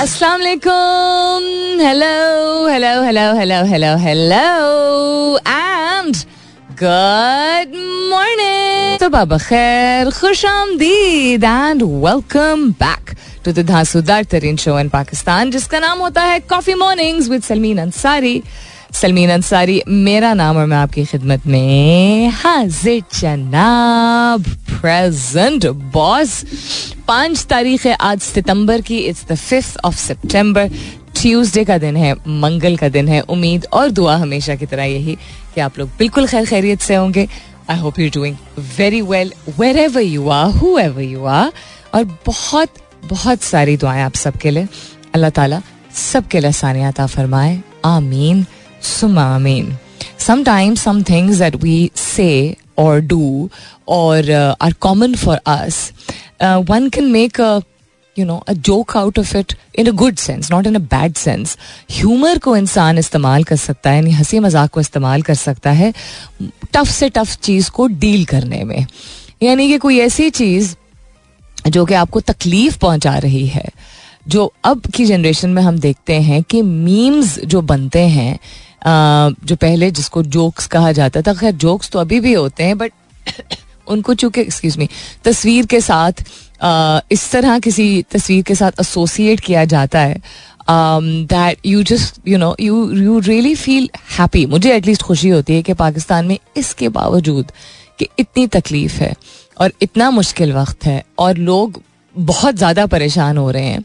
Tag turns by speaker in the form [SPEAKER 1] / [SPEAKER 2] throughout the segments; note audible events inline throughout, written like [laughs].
[SPEAKER 1] अस्सलाम वालेकुम hello hello hello hello hello hello and good morning तो बाबा खैर खुश आमदीद and welcome back to the धांसूदार तरीन शो इन पाकिस्तान जिसका नाम होता है coffee mornings with Salmeen Ansari Salmeen Ansari, मेरा नाम और मैं आपकी खिदमत में हाजिर, जनाब प्रेजेंट बॉस पाँच तारीख है, आज सितंबर की it's the fifth of September Tuesday का दिन है, मंगल का दिन है। उम्मीद और दुआ हमेशा की तरह यही कि आप लोग बिल्कुल खैर खैरियत से होंगे। I hope you doing very well wherever you are whoever you are और बहुत बहुत सारी दुआएँ आप सबके लिए। अल्लाह ताला सबके लिए आसानियात फरमाए। आमीन। सुमा mean some things that we say और डू और are common for us one can make a you know a joke out of it in a good sense not in a bad sense humour को इंसान इस्तेमाल कर सकता है, यानी हँसी मज़ाक को इस्तेमाल कर सकता है, टफ से टफ चीज़ को डील करने में। यानी कि कोई ऐसी चीज़ जो कि आपको तकलीफ़ पहुँचा रही है, जो अब की जनरेशन में हम देखते हैं कि मीम्स जो बनते हैं जो पहले जिसको जोक्स कहा जाता था, खैर जोक्स तो अभी भी होते हैं बट [coughs] उनको चूँकि एक्सक्यूज मी तस्वीर के साथ इस तरह किसी तस्वीर के साथ एसोसिएट किया जाता है that you just you know you you really feel happy मुझे एटलीस्ट खुशी होती है कि पाकिस्तान में इसके बावजूद कि इतनी तकलीफ़ है और इतना मुश्किल वक्त है और लोग बहुत ज़्यादा परेशान हो रहे हैं।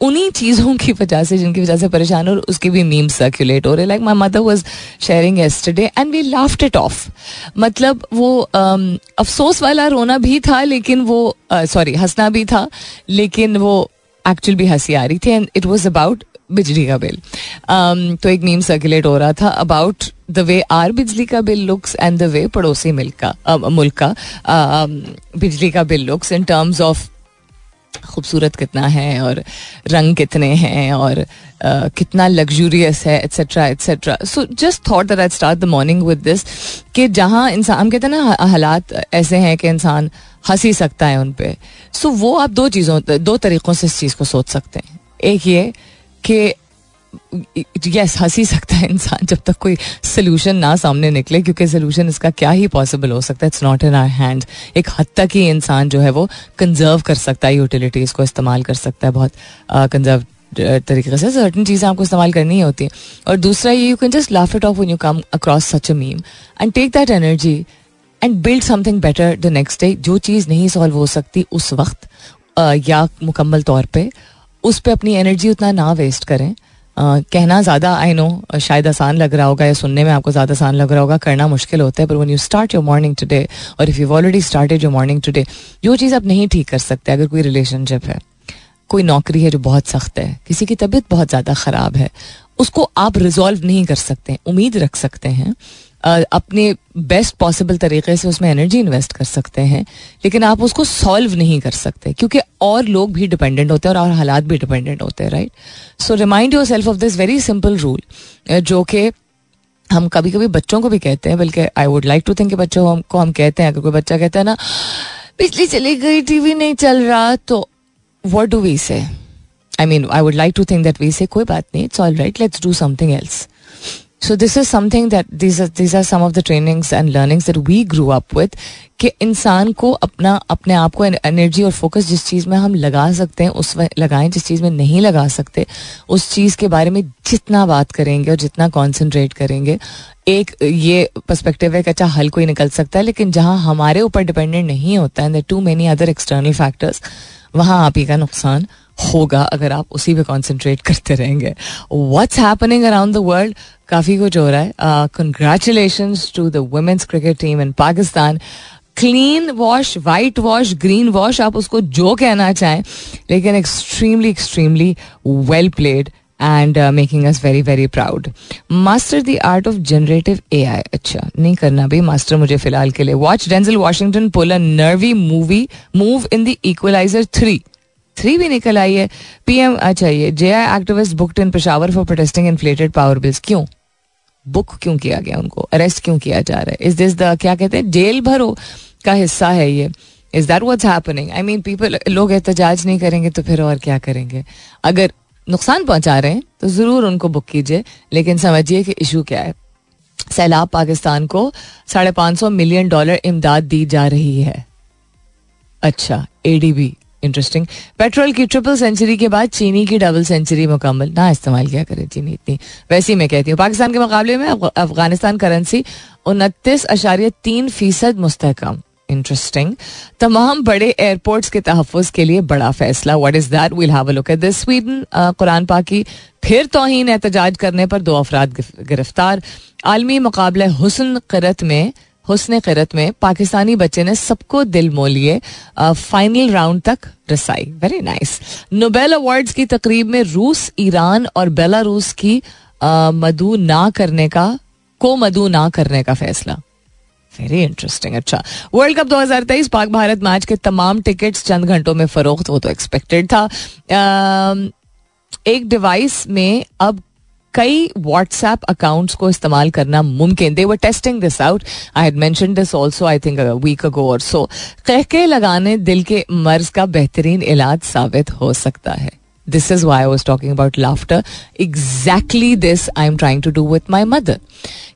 [SPEAKER 1] उन्हीं चीज़ों की वजह से जिनकी वजह से परेशान हो उसके भी मीम सर्कुलेट हो रहे like my mother was sharing yesterday and we laughed it off मतलब वो um, अफसोस वाला रोना भी था लेकिन वो सॉरी uh, हंसना भी था लेकिन वो एक्चुअल भी हँसी आ रही थी एंड इट वॉज़ अबाउट बिजली का बिल। Um, तो एक मीम सर्कुलेट हो रहा था अबाउट द वे आर बिजली का bill looks and the way पड़ोसी मिल्क का uh, मुल्क का uh, बिजली का bill looks in terms of खूबसूरत कितना है और रंग कितने हैं और uh, कितना लग्जूरियस है etcetera etcetera so just thought that I start the morning with this कि जहाँ इंसान कहते हैं ना हालात ऐसे हैं कि इंसान हँसी सकता है उन पर सो so, वो आप दो चीज़ों दो तरीक़ों से इस चीज़ को सोच सकते हैं। एक ये कि यस हंस सकता है इंसान जब तक कोई सोल्यूशन ना सामने निकले, क्योंकि सोल्यूशन इसका क्या ही पॉसिबल हो सकता है? It's not in our hand एक हद तक ही इंसान जो है वो कंजर्व कर सकता है यूटिलिटीज़ को इस्तेमाल कर सकता है बहुत कंजर्व तरीके से। सर्टन चीज़ें आपको इस्तेमाल करनी ही होती है। और दूसरा ये you can just laugh it off when you come across such a meme and take that energy and build something better the next day जो चीज़ नहीं सॉल्व हो सकती उस वक्त या मुकम्मल तौर पर उस पर अपनी एनर्जी उतना ना वेस्ट करें। कहना ज़्यादा आई नो शायद आसान लग रहा होगा या सुनने में आपको ज़्यादा आसान लग रहा होगा, करना मुश्किल होता है पर when you start your morning today और if you already started your morning today जो चीज़ आप नहीं ठीक कर सकते, अगर कोई रिलेशनशिप है, कोई नौकरी है जो बहुत सख्त है, किसी की तबीयत बहुत ज़्यादा ख़राब है, उसको आप रिजॉल्व नहीं कर सकते, उम्मीद रख सकते हैं अपने बेस्ट पॉसिबल तरीके से उसमें एनर्जी इन्वेस्ट कर सकते हैं लेकिन आप उसको सॉल्व नहीं कर सकते क्योंकि और लोग भी डिपेंडेंट होते हैं और, हालात भी डिपेंडेंट होते हैं right so remind yourself of this very simple rule जो कि हम कभी कभी बच्चों को भी कहते हैं बल्कि I would like to think बच्चों को हम कहते हैं अगर कोई बच्चा कहता है ना बिजली चली गई टीवी नहीं चल रहा तो what do we say I mean I would like to think that we say कोई बात नहीं it's all right let's do something else so this is something that this this are some of the trainings and learnings that we grew up with कि इंसान को अपना, अपने आप को एनर्जी और फोकस जिस चीज़ में हम लगा सकते हैं, उस लगाएँ, जिस चीज़ में नहीं लगा सकते, उस चीज़ के बारे में जितना बात करेंगे और जितना कॉन्सेंट्रेट करेंगे, एक ये पर्सपेक्टिव है कि अच्छा हल कोई निकल सकता है, लेकिन जहाँ हमारे ऊपर डिपेंडेंट नहीं होता है to many other external factors वहाँ आप ही का नुकसान होगा, अगर आप उसी पे कॉन्सेंट्रेट करते रहेंगे। What's happening around the world काफ़ी कुछ हो रहा है। Congratulation to the women's cricket team in Pakistan clean wash whitewash greenwash आप उसको जो कहना चाहें, लेकिन extremely extremely well played and making us very very proud master the art of generative A I अच्छा नहीं करना भाई मास्टर मुझे फ़िलहाल के लिए। Watch Denzel Washington pull a nervy movie move in the Equalizer three three भी निकल आई है। पीएम अच्छा ये J I activist booked in Peshawar for protesting inflated power bills क्यों? बुक क्यों किया गया उनको? अरेस्ट क्यों किया जा रहा है? इस दिस द क्या कहते हैं, जेल भरो का हिस्सा है ये? Is that what's happening I mean people लोग एहतजाज नहीं करेंगे तो फिर और क्या करेंगे? अगर नुकसान पहुँचा रहे हैं तो ज़रूर उनको बुक कीजिए, लेकिन समझिए कि इशू क्या है। सैलाब पाकिस्तान को साढ़े पाँच सौ मिलियन डॉलर इमदाद दी जा रही है। अच्छा एडीबी इंटरेस्टिंग पेट्रोल की ट्रिपल सेंचुरी के बाद चीनी की डबल सेंचुरी मुकम्मल। ना इस्तेमाल किया करे चीनी इतनी। वैसे ही मैं कहती हूँ, पाकिस्तान के मुकाबले में अफ़गानिस्तान करेंसी उनतीस अशारिया तीन फ़ीसद मुस्तकम। इंटरेस्टिंग तमाम बड़े एयरपोर्ट्स के तहफ़ के लिए बड़ा फैसला। What is that will have look at this Sweden Quran पाक की फिर तोहन एहतजाज करने पर दो अफराद गिरफ़्तार। आलमी मुकाबले हुसन करत में हुसन करत में पाकिस्तानी बच्चे ने सबको दिल मोह लिए फाइनल राउंड तक रसाई। वेरी नाइस नोबेल अवार्ड्स की तकरीब में रूस, ईरान और बेलारूस की मदू ना करने का, को मदू ना करने का फैसला। वेरी इंटरेस्टिंग अच्छा। World cup 2023 Pak Bharat match के तमाम टिकट्स चंद घंटों में फरोख्त हो तो एक्सपेक्टेड था। एक डिवाइस में अब कई व्हाट्सएप अकाउंट्स को इस्तेमाल करना मुमकिन। They were testing this out I had mention this also I think week ago or so कहके लगाने दिल के मर्ज का बेहतरीन इलाज साबित हो सकता है। This is why was talking about laughter exactly this I am trying to do with my mother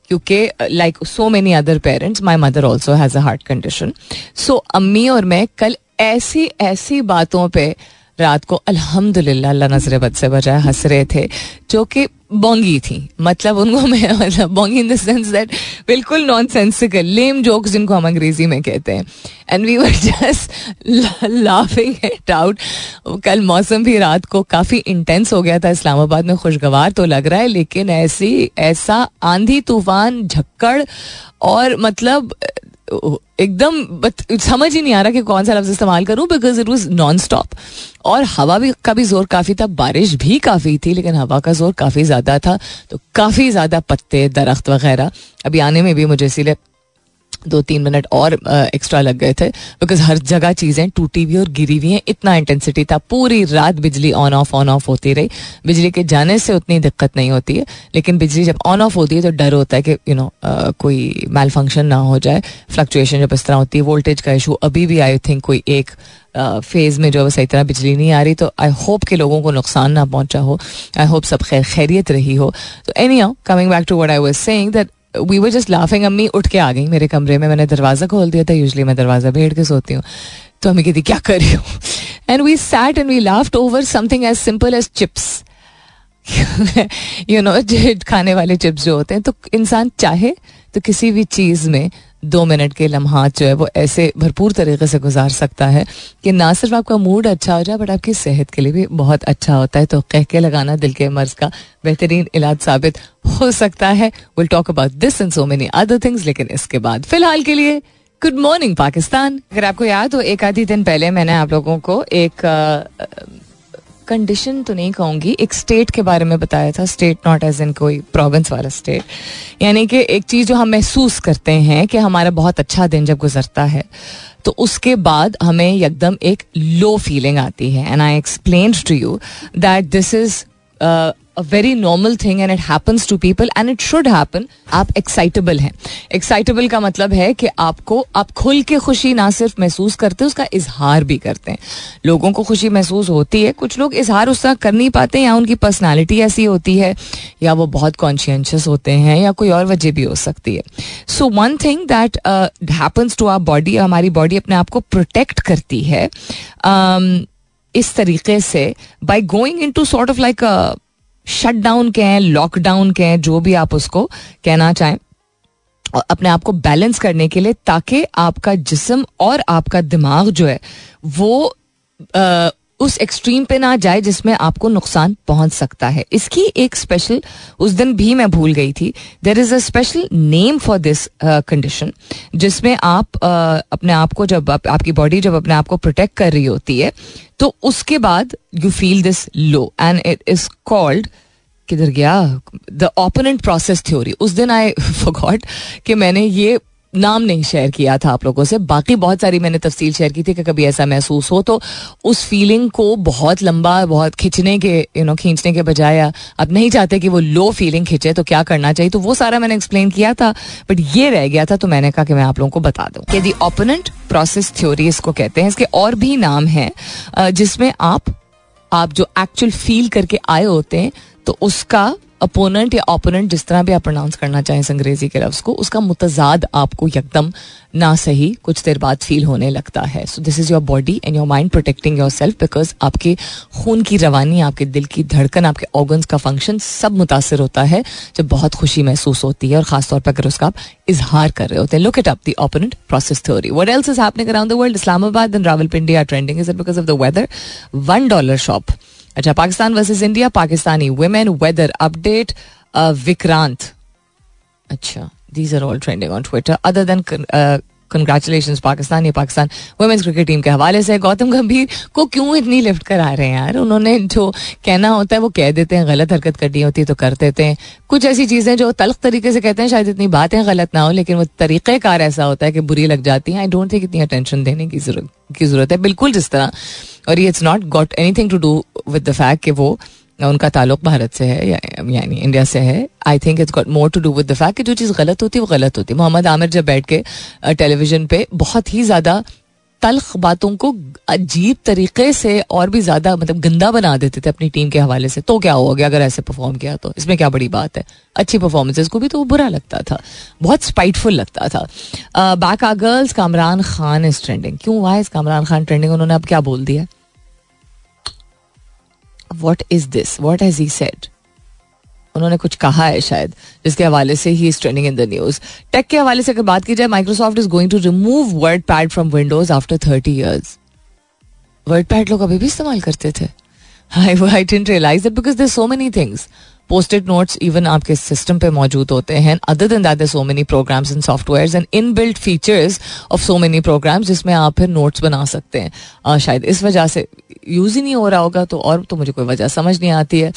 [SPEAKER 1] क्योंकि like so many other parents my mother also has a heart condition so अम्मी और मैं कल ऐसी ऐसी बातों पे रात को अल्हम्दुलिल्लाह अल्लाह नज़र बद से बजाय हंस रहे थे, जो कि बोंगी थी। मतलब उनको मैं मतलब बोंगी इन द सेंस दैट बिल्कुल नॉन सेंसिकल लेम जोक्स जिनको हम अंग्रेज़ी में कहते हैं। And we were just laughing it out कल मौसम भी रात को काफ़ी इंटेंस हो गया था, इस्लामाबाद में खुशगवार तो लग रहा है, लेकिन ऐसी, ऐसा आंधी तूफ़ान, झक्कड़ और मतलब एकदम समझ ही नहीं आ रहा कि कौन सा लफ्ज इस्तेमाल करूँ because it was non stop और हवा भी का भी ज़ोर काफ़ी था, बारिश भी काफ़ी थी, लेकिन हवा का ज़ोर काफ़ी ज़्यादा था तो काफ़ी ज़्यादा पत्ते, दरख्त वगैरह, अभी आने में भी मुझे इसीलिए दो तीन मिनट और एक्स्ट्रा लग गए थे बिकॉज़ हर जगह चीज़ें टूटी हुई और गिरी हुई हैं, इतना इंटेंसिटी था, पूरी रात बिजली ऑन ऑफ़ ऑन ऑफ़ होती रही। बिजली के जाने से उतनी दिक्कत नहीं होती है, लेकिन बिजली जब ऑन ऑफ़ होती है तो डर होता है कि यू नो कोई मेल फ़ंक्शन ना हो जाए फ्लक्चुएशन जब इस तरह होती है वोल्टेज का इशू अभी भी आई थिंक कोई एक फ़ेज़ में जो है सही तरह बिजली नहीं आ रही तो आई होप के लोगों को नुकसान ना पहुँचा हो। आई होप सब खैर खैरियत रही हो। तो any coming back to what I was that we were just laughing अम्मी उठ के आ गई मेरे कमरे में। मैंने दरवाज़ा खोल दिया था। यूजली मैं दरवाज़ा भेड़ के सोती हूँ। तो अम्मी कहती, क्या कर रही हूँ? And we sat and we laughed over something as simple as chips you know खाने वाले चिप्स जो होते हैं तो इंसान चाहे तो किसी भी चीज़ में दो मिनट के लम्हात जो है वो ऐसे भरपूर तरीके से गुजार सकता है कि ना सिर्फ़ आपका मूड अच्छा हो जाए बट आपकी सेहत के लिए भी बहुत अच्छा होता है। तो कह के लगाना दिल के मर्ज का बेहतरीन इलाज साबित हो सकता है। Will talk about this and so many other things लेकिन इसके बाद फ़िलहाल के लिए गुड मॉर्निंग पाकिस्तान। अगर आपको याद हो, एक आधी दिन पहले मैंने आप लोगों को एक कंडीशन तो नहीं कहूँगी। एक स्टेट के बारे में बताया था स्टेट नॉट एज इन कोई प्रोविंस वाला स्टेट यानी कि एक चीज़ जो हम महसूस करते हैं कि हमारा बहुत अच्छा दिन जब गुजरता है तो उसके बाद हमें एकदम एक लो फीलिंग आती है। And I explain to you that this is a very normal thing and it happens to people and it should happen आप एक्साइटेबल हैं. एक्साइटेबल का मतलब है कि आपको आप खुल के खुशी ना सिर्फ़ महसूस करते हैं उसका इजहार भी करते हैं. लोगों को खुशी महसूस होती है. कुछ लोग इजहार उसका कर नहीं पाते या उनकी पर्सनैलिटी ऐसी होती है या वो बहुत कॉन्शियस होते हैं या कोई और वजह भी हो सकती है. So one thing that happens to our body हमारी बॉडी अपने आप को प्रोटेक्ट करती है um, इस तरीके से by going into sort of like shut down कहें लॉकडाउन कहें जो भी आप उसको कहना चाहें और अपने आप को बैलेंस करने के लिए ताकि आपका जिसम और आपका दिमाग जो है वो आ, उस एक्सट्रीम पे ना जाए जिसमें आपको नुकसान पहुँच सकता है। इसकी एक स्पेशल उस दिन भी मैं भूल गई थी। There is a special name for this condition जिसमें आप uh, अपने आप को जब आप, आपकी बॉडी जब अपने आप को प्रोटेक्ट कर रही होती है तो उसके बाद you feel this low and it is called किधर गया? द ओपोनेंट प्रोसेस थ्योरी उस दिन आई फॉरगॉट [laughs] कि मैंने ये नाम नहीं शेयर किया था आप लोगों से। बाकी बहुत सारी मैंने तफसील शेयर की थी कि कभी ऐसा महसूस हो तो उस फीलिंग को बहुत लंबा, बहुत खिंचने के यू नो खींचने के बजाय, आप नहीं चाहते कि वो लो फीलिंग खिंचे तो क्या करना चाहिए? तो वो सारा मैंने एक्सप्लेन किया था बट ये रह गया था तो मैंने कहा कि मैं आप लोगों को बता दूँ। कि दी ओपोनेंट प्रोसेस थ्योरी इसको कहते हैं। इसके और भी नाम हैं जिसमें आप आप जो एक्चुअल फील करके आए होते हैं तो उसका अपोनेंट या ओपोनेंट जिस तरह भी आप प्रोनाउंस करना चाहें अंग्रेज़ी के लफ्ज़ को, उसका मुतजाद आपको यकदम ना सही कुछ देर बाद फील होने लगता है। So this is your body and your mind protecting yourself because आपके खून की रवानी, आपके दिल की धड़कन, आपके ऑर्गन्स का फ़ंक्शन सब मुतासर होता है जब बहुत खुशी महसूस होती है और ख़ासतौर पर अगर उसका आप इजहार कर रहे होते हैं। Look it up the opponent process theory what else is happening around the world Islamabad and Rawalpindi are trending is it because of the weather one dollar shop अच्छा Pakistan versus India Pakistani women weather update Vikrant अच्छा these are all trending on Twitter other than congratulation Pakistan ये Pakistan women's cricket team के हवाले से गौतम गंभीर को क्यों इतनी लिफ्ट करा रहे हैं यार? उन्होंने जो कहना होता है, वो कह देते हैं, गलत हरकत करनी होती है तो कर देते हैं। कुछ ऐसी चीज़ें जो तल्ख तरीके से कहते हैं, शायद इतनी बातें गलत ना हो, लेकिन वो तरीक़ेकार ऐसा होता है कि बुरी लग जाती है। आई डोंट थिंक इतनी अटेंशन देने की ज़रूरत की ज़रूरत है। बिल्कुल जिस तरह और ये it's not got anything to do with the fact कि वो उनका ताल्लुक भारत से है यानी इंडिया से है। I think it's got more to do with the fact कि जो चीज़ गलत होती है, वो गलत होती है। मोहम्मद आमिर जब बैठ के टेलीविज़न पे बहुत ही ज़्यादा तलख बातों को अजीब तरीके से और भी ज़्यादा मतलब गंदा बना देते थे अपनी टीम के हवाले से तो क्या हो गया? अगर ऐसे परफॉर्म किया तो। इसमें क्या बड़ी बात है? अच्छी परफॉर्मेंसेज को भी तो बुरा लगता था। बहुत स्पाइटफुल लगता था। Back uh girls Kamran Khan is trending क्यों? Why is Kamran Khan trending उन्होंने अब क्या बोल दिया? What is this what has he set उन्होंने कुछ कहा है शायद, जिसके हवाले से he is trending in the news tech के हवाले से अगर बात की जाए Microsoft is going to remove WordPad from Windows after thirty years WordPad लोग अभी भी इस्तेमाल करते थे। I I didn't realise because there so many things posted notes even आपके सिस्टम पे मौजूद होते हैं। Other than that so many programs and software and inbuilt features of so many programs जिसमें आप फिर नोट्स बना सकते हैं। uh, शायद इस वजह से यूज़ ही नहीं हो रहा होगा तो और तो मुझे कोई वजह समझ नहीं आती है।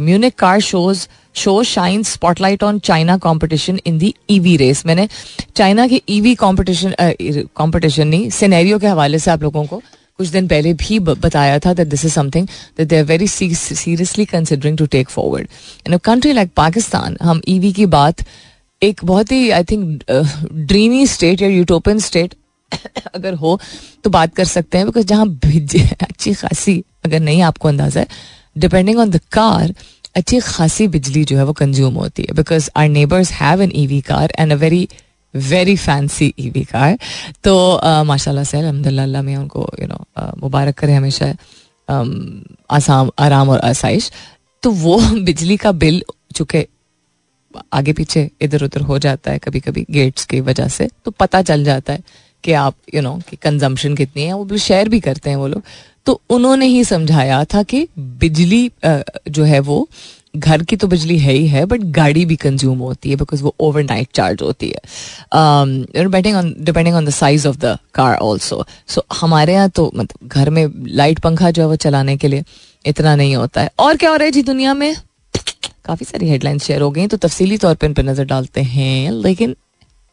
[SPEAKER 1] Munich car shows show shine spotlight on China competition in the EV race मैंने चाइना की ईवी कॉम्पिटिशन कॉम्पिटिशन नहीं सिनेरियो के हवाले से आप लोगों को कुछ दिन पहले भी बताया था that this is something that they are very seriously considering to take forward in a country like Pakistan हम ईवी की बात एक बहुत ही आई थिंक ड्रीमी स्टेट या यूटोपियन स्टेट [coughs] अगर हो तो बात कर सकते हैं बिकॉज़ जहाँ [laughs] अच्छी खासी, अगर नहीं आपको अंदाज़ा है डिपेंडिंग ऑन द कार अच्छी खासी बिजली जो है वो कंज्यूम होती है because our neighbours have an E V car and a very very fancy E EV car तो माशाल्लाह से अलहमदिल्ला में उनको यू नो मुबारक करें हमेशा आसाम, आराम और आसाइश। तो वो [laughs] बिजली का बिल चूँकि आगे पीछे इधर उधर हो जाता है कभी कभी गेट्स की वजह से तो पता चल जाता है कि आप यू नो कि कंजम्पशन कितनी है, वो शेयर भी करते हैं वो लोग। तो उन्होंने ही समझाया था कि बिजली जो है वो घर की तो बिजली है ही है बट गाड़ी भी कंज्यूम होती है बिकॉज़ वो ओवरनाइट चार्ज होती है। Depending on depending on the size of the car also so हमारे यहाँ तो मतलब घर में लाइट पंखा जो है वो चलाने के लिए इतना नहीं होता है। और क्या हो रहा है जी दुनिया में? काफ़ी सारी हेडलाइंस शेयर हो गई तो तफसीली तौर पर इन पर नज़र डालते हैं, लेकिन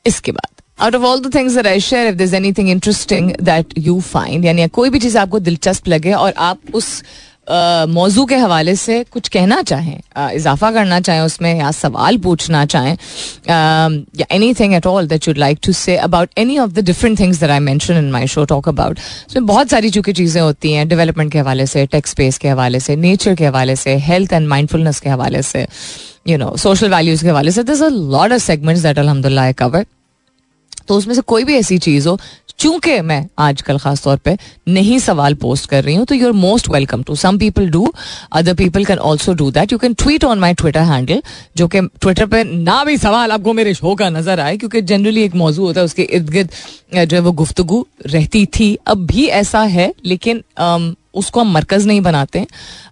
[SPEAKER 1] इसके बाद। Out of all the things that I share if there anything interesting that you find यानी कोई भी चीज़ आपको दिलचस्प लगे और आप उस मौजू के हवाले से कुछ कहना चाहें इजाफा करना चाहें उसमें या सवाल पूछना चाहें या anything at all that you'd like to say about any of the different things that I mention in my show talk about उसमें बहुत सारी चूँकि चीज़ें होती हैं डेवलपमेंट के हवाले से टेक्स स्पेस के हवाले से नेचर के हवाले से हेल्थ एंड माइंडफुलनेस के हवाले से यू नो सोशल वैल्यूज़ के हवाले से this a lot of segments that अलहमदिल्ला कवर तो उसमें से कोई भी ऐसी चीज़ हो चूँकि मैं आजकल खास तौर पे नहीं सवाल पोस्ट कर रही हूँ तो you are most welcome to some people do other people can also do that you can tweet on my Twitter handle जो कि ट्विटर पे ना भी सवाल आपको मेरे शो का नज़र आए क्योंकि जनरली एक मौजू होता है उसके इर्द गिर्द जो है वो गुफ्तगु रहती थी। अब भी ऐसा है लेकिन um, उसको हम मरकज नहीं बनाते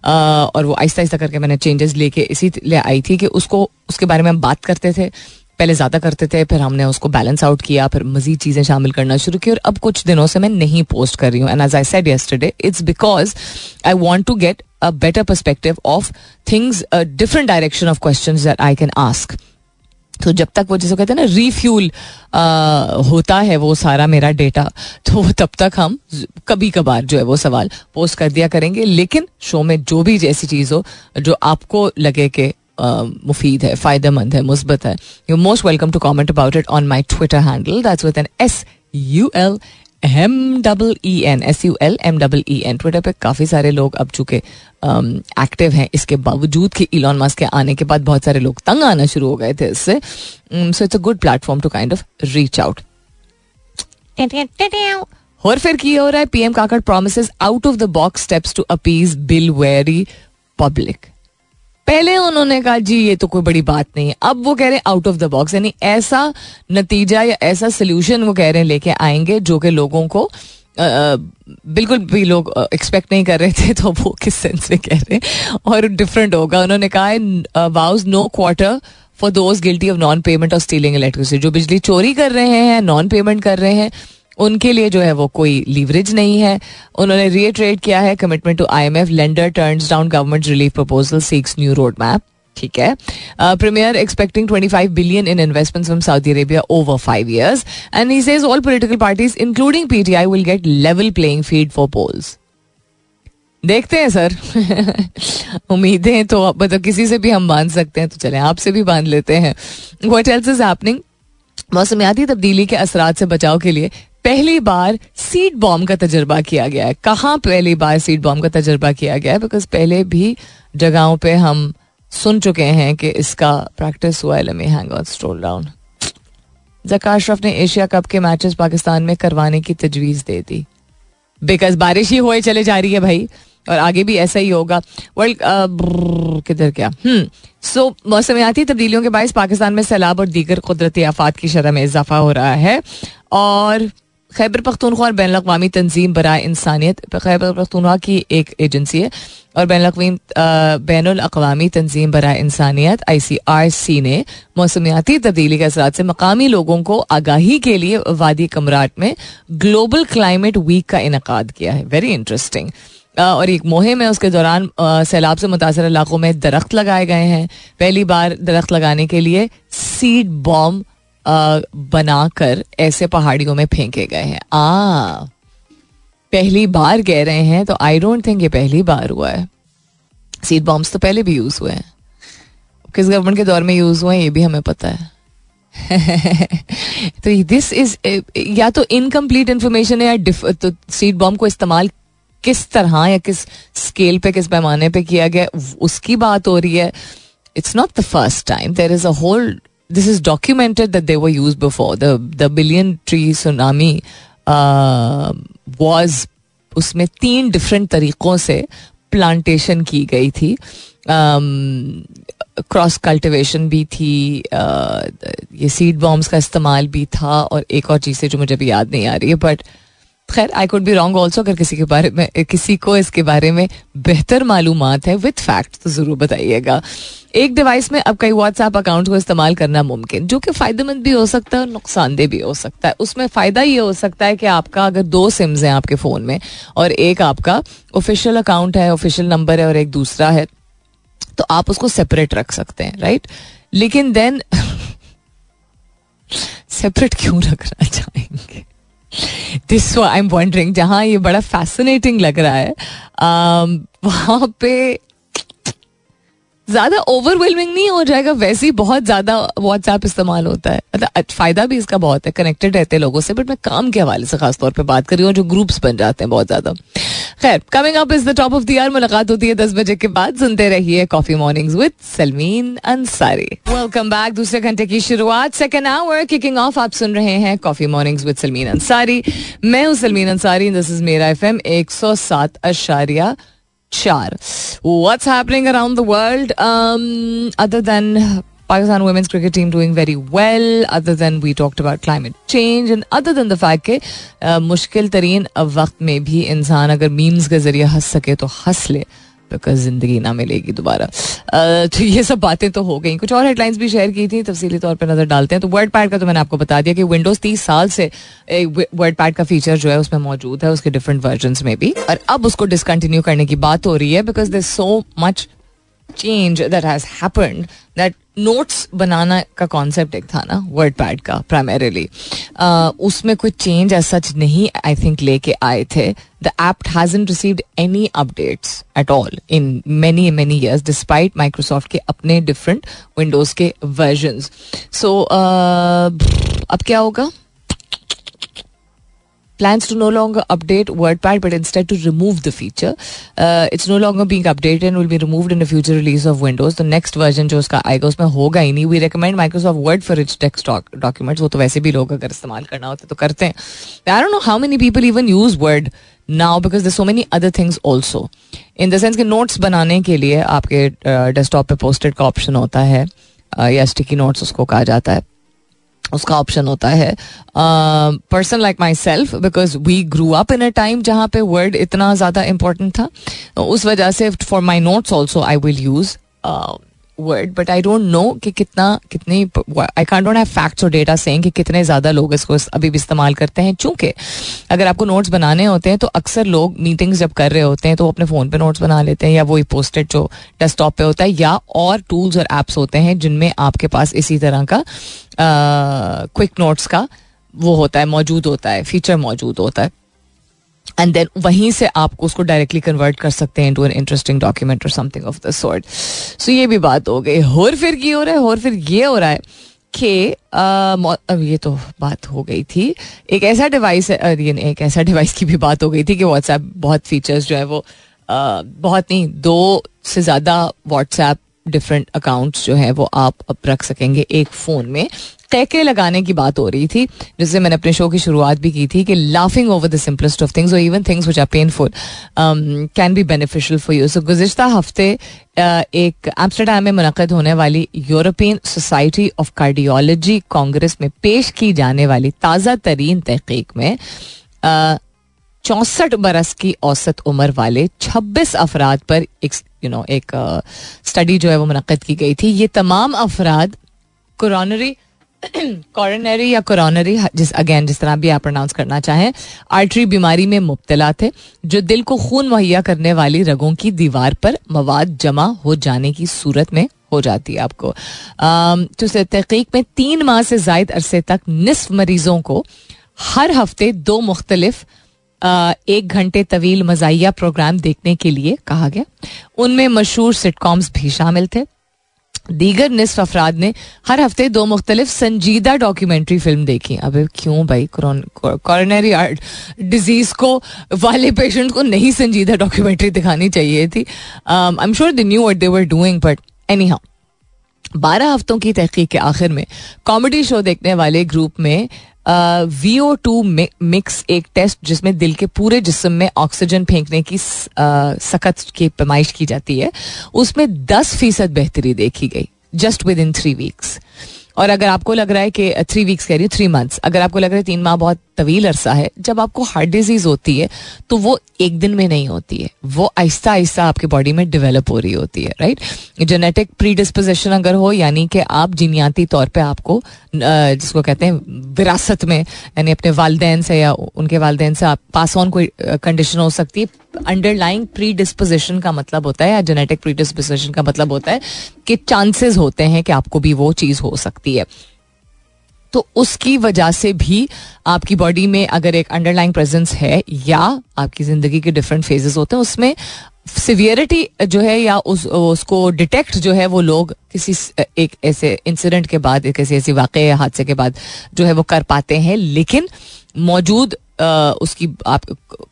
[SPEAKER 1] और वो आहिस्ता आहिस्ता करके मैंने चेंजेस लेके इसी ले आई थी कि उसको उसके बारे में हम बात करते थे। पहले ज़्यादा करते थे, फिर हमने उसको बैलेंस आउट किया, फिर मजीद चीज़ें शामिल करना शुरू की, और अब कुछ दिनों से मैं नहीं पोस्ट कर रही हूँ। And as I said yesterday it's because I want to get a better perspective of things different direction of question that I can ask तो जब तक वो जिसे कहते हैं ना रीफ्यूल होता है वो सारा मेरा डेटा तो तब तक हम कभी कभार जो है वो सवाल पोस्ट कर दिया करेंगे। लेकिन शो में जो भी जैसी चीज़ हो, जो आपको लगे कि मुफीद है फ़ायदेमंद है मुस्बत है you most welcome to comment about it on my Twitter handle that's with N S U L M double E N S U L M double E N Twitter पे काफ़ी सारे लोग अब चुके एक्टिव हैं, इसके बावजूद कि इलॉन मस्क के आने के बाद बहुत सारे लोग तंग आना शुरू हो गए थे इससे। So it's a good platform to kind of reach out और फिर की हो रहा है PM Kakar promise out of the box steps to appease bill very public पहले उन्होंने कहा, जी, ये तो कोई बड़ी बात नहीं है। अब वो कह रहे हैं आउट ऑफ़ द बॉक्स यानी ऐसा नतीजा या ऐसा सोल्यूशन वो कह रहे हैं, लेके आएँगे, जो कि लोगों को बिल्कुल भी लोग एक्सपेक्ट नहीं कर रहे थे तो वो किस सेंस में कह रहे हैं? और डिफरेंट होगा। उन्होंने कहा है vows no quarter for those guilty of non payment of stealing electricity जो बिजली चोरी कर रहे हैं नॉन पेमेंट कर रहे हैं उनके लिए जो है वो कोई लीवरेज नहीं है। उन्होंने रिएट्रेट किया है commitment to I M F lender turns down government relief proposal six new road map ठीक है? Premier expecting 25 billion in investment from Saudi Arabia over five years and he says all political parties including PTI will get level playing field for polls देखते हैं, sir. [laughs] उम्मीदें तो मतलब किसी से भी हम बाँध सकते हैं तो चले, आपसे भी बाँध लेते हैं। वट एल्स इज़ हैपनिंग मौसमियाती तब्दीली के असरा से बचाव के लिए। पहली बार सीड बॉम्ब का तजर्बा किया गया है। कहाँ पहली बार सीड बॉम्ब का तजर्बा किया गया है? बिकॉज़ पहले भी जगहों पे हम सुन चुके हैं कि इसका प्रैक्टिस हुआ है। Hang on stroll down Zaka Ashraf ने एशिया कप के मैचेस पाकिस्तान में करवाने की तजवीज दे दी। बिकॉज़ बारिश ही हुए चले जा रही है भाई। और आगे भी ऐसा ही होगा। वर्ल्ड किधर क्या? हम्म। सो मौसमियाती तब्दीलियों के बायस पाकिस्तान में सैलाब और दीगर कुदरती आफात की शरह में इजाफा हो रहा है। और खैबर पख्तूनख्वा और बैन अवी तंजीम बर इंसानियत। खैबर पख्तूनख्वा की एक एजेंसी है और बैन अवी बैन अवी तंजीम बर इंसानियत आई सी आर सी ने मौसमियाती तब्दीली के असरा से मकामी लोगों को आगाही के लिए वादी कमराट में ग्लोबल क्लाइमेट वीक का इनका किया है। वेरी इंटरेस्टिंग और एक मुहिम है, उसके दौरान सैलाब से मुतासर इलाकों में दरख्त लगाए गए हैं। पहली बार दरख्त लगाने के लिए सीड बॉम्ब बनाकर ऐसे पहाड़ियों में फेंके गए हैं। आ, पहली बार कह रहे हैं तो आई डोंट थिंक ये पहली बार हुआ है। सीड बॉम्ब्स तो पहले भी यूज़ हुए हैं। किस गवर्नमेंट के दौर में यूज़ हुए हैं, ये भी हमें पता है। [laughs] तो दिस इज़ या तो इनकम्प्लीट इन्फॉर्मेशन है, या तो सीड बॉम्ब को इस्तेमाल किस तरह या किस स्केल पे, किस पैमाने पे किया गया, उसकी बात हो रही है। It's not the first time there is a whole this is documented that they were use before the the billion tree tsunami was उसमें तीन डिफरेंट तरीकों से प्लांटेशन की गई थी. क्रॉस um, कल्टिवेशन भी थी uh, ये सीड बॉम्ब्स का इस्तेमाल भी था और एक और चीज़ है जो मुझे अभी याद नहीं आ रही है बट खैर I could be wrong also अगर किसी के बारे में, किसी को इसके बारे में बेहतर मालूम है विथ फैक्ट तो ज़रूर बताइएगा। एक डिवाइस में अब कई व्हाट्सएप अकाउंट को इस्तेमाल करना मुमकिन, जो कि फ़ायदेमंद भी हो सकता है और नुकसानदेह भी हो सकता है। उसमें फ़ायदा ये हो सकता है कि आपका अगर दो सिम्स हैं आपके फ़ोन में, और एक आपका ऑफिशियल अकाउंट है ऑफिशियल नंबर है और एक दूसरा है तो आप उसको सेपरेट रख सकते हैं राइट लेकिन देन सेपरेट [laughs] क्यों रखना चाहेंगे? दिस आई एम वंडरिंग जहाँ ये बड़ा फैसिनेटिंग लग रहा है वहाँ पे ज़्यादा ओवरवेलमिंग नहीं हो जाएगा, वैसे ही बहुत ज़्यादा व्हाट्सएप इस्तेमाल होता है। मतलब फ़ायदा भी इसका बहुत है कनेक्टेड रहते हैं लोगों से बट मैं काम के हवाले से खासतौर पर बात कर रही हूँ, जो ग्रुप्स बन जाते हैं बहुत ज़्यादा। खैर coming up is the top of the year मुलाकात होती है दस बजे के बाद। सुनते रहिए coffee mornings with Salmeen Ansari welcome back दूसरे घंटे की शुरुआत। सेकेंड आवर किकिंग ऑफ़ आप सुन रहे हैं coffee mornings with Salmeen Ansari मैं हूँ सलमीन अंसारी दिस इज़ मेरा एफ़ एम एक सौ सात अशारिया चार। Happening around the world? Um, other than Pakistan women's cricket team doing very well, other than we talked about climate change and other than the fact के मुश्किल तरीन वक्त में भी इंसान अगर मीम्स के ज़रिए हंस सके तो हंस ले बिकॉज़ ज़िंदगी ना मिलेगी दोबारा तो ये सब बातें तो हो गई कुछ और हेडलाइंस भी शेयर की थी तफसीली तौर पर नज़र डालते हैं तो वर्ड पैड का तो मैंने आपको बता दिया कि विंडोज़ तीस साल से वर्ड पैड का फीचर जो है उसमें मौजूद है उसके डिफरेंट वर्जन में भी और अब उसको डिसकंटिन्यू करने की बात हो रही है because there so much change that has that notes बनाना का कॉन्सेप्ट एक था ना वर्ड पैड का प्राइमरीली उसमें कोई चेंज ऐसा सच नहीं आई थिंक लेके आए थे. The app hasn't received any updates at all in many many years despite Microsoft के अपने डिफरेंट विंडोज़ के वर्जन सो अब क्या होगा? plans to no longer update WordPad but instead to remove the feature. Uh, it's no longer being updated and will be removed in a future release of Windows. The next version जो उसका आएगा उसमें होगा ही नहीं We recommend Microsoft Word for its text documents. वो तो वैसे भी लोग अगर इस्तेमाल करना होता तो करते हैं I don't know how many people even use Word now because there's so many other things also. In the sense कि notes बनाने के लिए आपके डेस्कटॉप पे पोस्टेड का ऑप्शन होता है या स्टिकी नोट्स उसको कहा जाता है उसका ऑप्शन होता है। Person like myself because we grew up in a time जहाँ पे वर्ड इतना ज़्यादा इंपॉर्टेंट था उस वजह से for my notes also I will use word but I don't know कि कितना, कितनी I can don't have facts और डेटा सेइंग कि कितने ज़्यादा लोग इसको अभी भी इस्तेमाल करते हैं। चूँकि अगर आपको नोट्स बनाने होते हैं तो अक्सर लोग मीटिंग्स जब कर रहे होते हैं तो अपने फ़ोन पे नोट्स बना लेते हैं, या वही पोस्टेड जो डेस्कटॉप पे होता है, या और टूल्स और एप्स होते हैं, जिनमें आपके पास इसी तरह का क्विक नोट्स का वो होता है, मौजूद होता है फीचर मौजूद होता है। एंड देन वहीं से आप उसको डायरेक्टली कन्वर्ट कर सकते हैं टू एन इंटरेस्टिंग डॉक्यूमेंट और something of the sort so ये भी बात हो गई। और फिर की हो रहा है? और फिर ये हो रहा है कि अब ये तो बात हो गई थी। एक ऐसा डिवाइस है एक ऐसा डिवाइस की भी बात हो गई थी कि व्हाट्सएप बहुत फीचर्स जो है वो बहुत नहीं, दो से ज़्यादा व्हाट्सएप डिफरेंट अकाउंट्स जो है वो आप अब रख सकेंगे एक फ़ोन में। कैके लगाने की बात हो रही थी, जिससे मैंने अपने शो की शुरुआत भी की थी कि laughing over the simplest of things और even things which are painful can be beneficial for you so गुजशत हफ़्ते एक एम्स्टरडैम में मुनद होने वाली European Society of Cardiology Congress में पेश की जाने वाली ताज़ा तरीन तहकीक में चौसठ बरस की औसत उम्र वाले 26 अफराद पर यू नो एक स्टडी uh, जो है वो मुनद की गई थी। ये तमाम अफराद कोरोनरी कॉरोनरी [clears throat] या कोरोनरी जिस अगेन जिस तरह भी आप प्रोनाउंस करना चाहें आर्टरी बीमारी में मुबतला थे जो दिल को खून मुहैया करने वाली रगों की दीवार पर मवाद जमा हो जाने की सूरत में हो जाती है आपको। तो तहकीक में तीन माह से जायद अरसे तक निसफ मरीजों को हर हफ़्ते दो मुख्तलिफ़ एक घंटे तवील मजाइया प्रोग्राम देखने के लिए कहा गया। उनमें मशहूर सिटकॉम्स भी शामिल थे। दीगर निसफ अफराद ने हर हफ़्ते दो मुख्तलिफ़ संजीदा डॉक्यूमेंट्री फ़िल्म देखी। अब क्यों भाई? कॉरोनरी आर्ट डिज़ीज़ को, वाले पेशेंट को नहीं संजीदा डॉक्यूमेंट्री दिखानी चाहिए थी। I am sure they knew what they were doing but anyhow बारह हफ्तों की तहकीक के आखिर में कॉमेडी शो देखने वाले ग्रुप में वी ओ टू मिक्स एक टेस्ट जिसमें दिल के पूरे जिसम में ऑक्सीजन फेंकने की सख्त की पैमाइश की जाती है, उसमें दस फ़ीसद बेहतरी देखी गई just within three weeks और अगर आपको लग रहा है कि थ्री वीक्स कह रही हूँ थ्री मंथ्स अगर आपको लग रहा है तीन माह बहुत तवील अरसा है, जब आपको हार्ट डिज़ीज़ होती है तो वो एक दिन में नहीं होती है। वो आहिस्ता आहिस्ता आपकी बॉडी में डेवलप हो रही होती है राइट जेनेटिक प्री डिस्पोजिशन अगर हो, यानी कि आप जीनियाती तौर पर आपको जिसको कहते हैं, विरासत में, यानी अपने वालदेन से या उनके वालदेन से आप, पास ऑन कोई कंडीशन हो सकती है अंडरलाइंग प्री डिस्पोजिशन का मतलब होता है, या जेनेटिक प्री डिस्पोजिशन का मतलब होता है कि चांसेस होते हैं कि आपको भी वो चीज़ हो सकती है। तो उसकी वजह से भी आपकी बॉडी में अगर एक अंडरलाइंग प्रेजेंस है, या आपकी ज़िंदगी के डिफरेंट फेजेस होते हैं, उसमें सिवियरिटी जो है या उस, उसको डिटेक्ट जो है, वो लोग किसी एक ऐसे इंसिडेंट के बाद, एक ऐसे वाक़ हादसे के बाद जो है वो कर पाते हैं। लेकिन मौजूद उसकी आप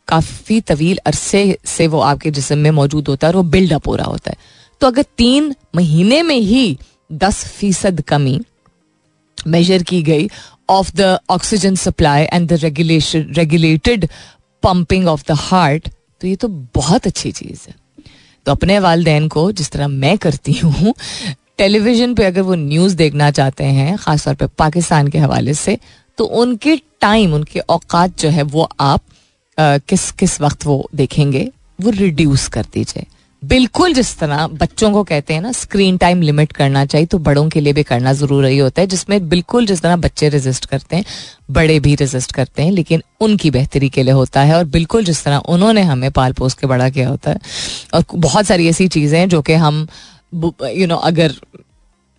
[SPEAKER 1] काफ़ी तवील अरसे से वो आपके जिसम में मौजूद होता है और वो बिल्डअप हो रहा होता है। तो अगर तीन महीने में ही दस फ़ीसद कमी मेजर की गई of the oxygen supply and the regulation regulated pumping of the heart तो ये तो बहुत अच्छी चीज़ है। तो अपने वालदेन को जिस तरह मैं करती हूँ टेलीविज़न पे अगर वो न्यूज़ देखना चाहते हैं, ख़ासतौर पे पाकिस्तान के हवाले से तो उनके टाइम उनके औकात जो है वो आप आ, किस किस वक्त वो देखेंगे वो रिड्यूस कर दीजिए। बिल्कुल जिस तरह बच्चों को कहते हैं ना स्क्रीन टाइम लिमिट करना चाहिए तो बड़ों के लिए भी करना ज़रूरी होता है जिसमें बिल्कुल जिस तरह बच्चे रेजिस्ट करते हैं बड़े भी रेजिस्ट करते हैं लेकिन उनकी बेहतरी के लिए होता है और बिल्कुल जिस तरह उन्होंने हमें पाल पोस के बड़ा किया होता है। और बहुत सारी ऐसी चीज़ें जो कि हम यू you नो know, अगर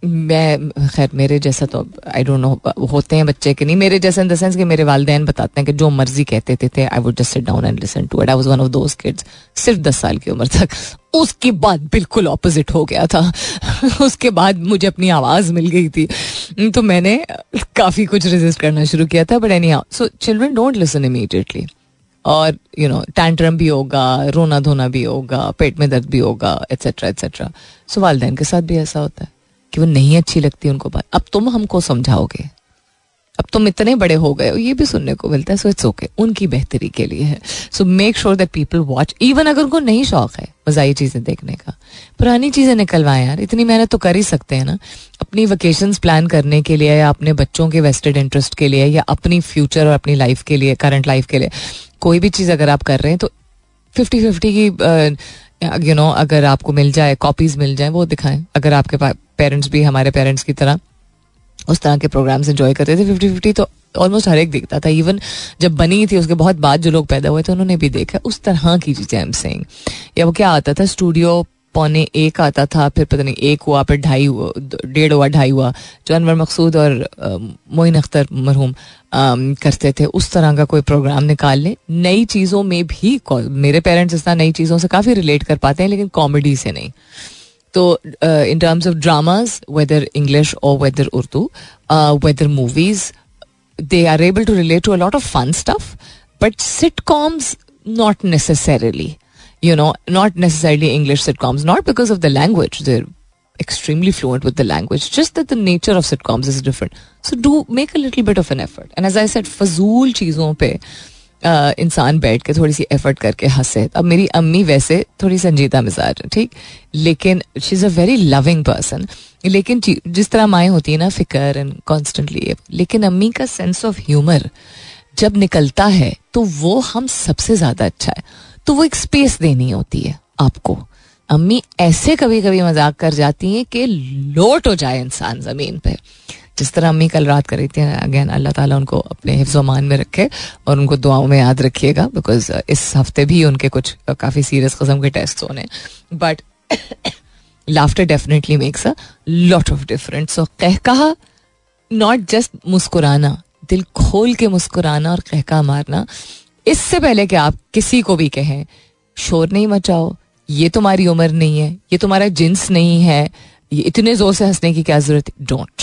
[SPEAKER 1] मैं खैर मेरे जैसा तो आई डोंट नो होते हैं बच्चे के नहीं। मेरे जैसे इन द सेंस कि मेरे वालदेन बताते हैं कि जो मर्ज़ी कहते थे, थे I would just sit down and listen to it I was one of those kids सिर्फ़ दस साल की उम्र तक। उसके बाद बिल्कुल ऑपोजिट हो गया था। उसके बाद मुझे अपनी आवाज़ मिल गई थी। तो मैंने काफ़ी कुछ रेजिस्ट करना शुरू किया था but any so children don't listen immediately और यू नो टैंट्रम भी होगा रोना धोना भी होगा पेट में दर्द भी होगा एट्सेट्रा एट्सेट्रा सो वालदेन के साथ भी ऐसा होता है। कि वो नहीं अच्छी लगती उनको बात। अब तुम हमको समझाओगे। अब तुम इतने बड़े हो गए हो, ये भी सुनने को मिलता है सो इट्स ओके उनकी बेहतरी के लिए है। So make sure that people watch even अगर उनको नहीं शौक है मजाई चीज़ें देखने का। पुरानी चीज़ें निकलवाएँ यार। इतनी मेहनत तो कर ही सकते हैं ना। अपनी वेकेशन प्लान करने के लिए या अपने बच्चों के वेस्टेड इंटरेस्ट के लिए या अपनी फ्यूचर और अपनी लाइफ के लिए करंट लाइफ के लिए। कोई भी चीज़ अगर आप कर रहे हैं तो फिफ्टी फिफ्टी की यू नो अगर आपको मिल जाए कॉपीज मिल जाए, वो दिखाएँ। अगर आपके पेरेंट्स भी, हमारे पेरेंट्स की तरह उस तरह के प्रोग्राम्स एंजॉय करते थे। फिफ्टी फिफ्टी तो ऑलमोस्ट हर एक देखता था। इवन जब बनी थी, उसके बहुत बाद जो लोग पैदा हुए थे, उन्होंने भी देखा। उस तरह की चीज़ें एम सिंह या वो क्या आता था? स्टूडियो पौने एक आता था, फिर पता नहीं एक हुआ, फिर ढाई हुआ, डेढ़ हुआ, ढाई हुआ। जो अनवर मकसूद और मोइन अख्तर मरहूम करते थे। उस तरह का कोई प्रोग्राम निकाल लें नई चीज़ों में भी मेरे पेरेंट्स इस तरह नई चीज़ों से काफ़ी रिलेट कर पाते हैं, लेकिन कॉमेडी से नहीं। तो in terms of dramas whether English or whether Urdu whether movies they are able to relate to a lot of fun stuff but sitcoms not necessarily you know, not necessarily English sitcoms, not because of the language. They're extremely fluent with the language, just that the nature of sitcoms is different. So do make a little bit of an effort. And as I said, फजूल चीज़ों पे इंसान बैठ के थोड़ी सी effort करके हंसे। अब मेरी अम्मी वैसे थोड़ी संजीदा मिजाज है, ठीक? लेकिन she is a very loving person लेकिन जिस तरह माएँ होती है ना, फिकर एंड कॉन्स्टेंटली लेकिन अम्मी का सेंस ऑफ़ ह्यूमर जब निकलता है तो वो हम सबसे ज़्यादा अच्छा है। तो वो एक स्पेस देनी होती है आपको। अम्मी ऐसे कभी कभी मज़ाक कर जाती हैं कि लोट हो जाए इंसान ज़मीन पे। जिस तरह अम्मी कल रात कर रही थी अगेन अल्लाह ताला उनको अपने हिफ्जमान में रखे और उनको दुआओं में याद रखिएगा बिकॉज़ इस हफ़्ते भी उनके कुछ काफ़ी सीरियस कस्म के टेस्ट होने but laughter definitely makes a lot of different so कह कहा नॉट जस्ट मुस्कुराना, दिल खोल के मुस्कुराना और कहका मारना, इससे पहले कि आप किसी को भी कहें, शोर नहीं मचाओ, ये तुम्हारी उम्र नहीं है, ये तुम्हारा जिन्स नहीं है, ये इतने ज़ोर से हंसने की क्या ज़रूरत डोंट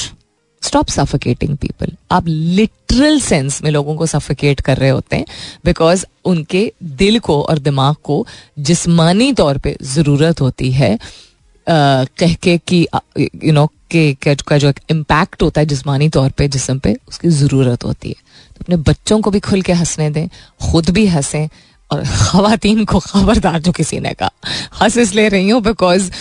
[SPEAKER 1] स्टॉप सफोकेटिंग पीपल आप लिटरल सेंस में लोगों को सफोकेट कर रहे होते हैं बिकॉज़ उनके दिल को और दिमाग को जिस्मानी तौर पे ज़रूरत होती है कह के कि यू नो के, का जो इम्पैक्ट होता है जिसमानी तौर पे, जिसम पे, उसकी ज़रूरत होती है। तो अपने बच्चों को भी खुल के हंसने दें, खुद भी हंसें और खातन को खबरदार जो किसी ने कहा। हंस इस ले रही हूँ बिकॉज़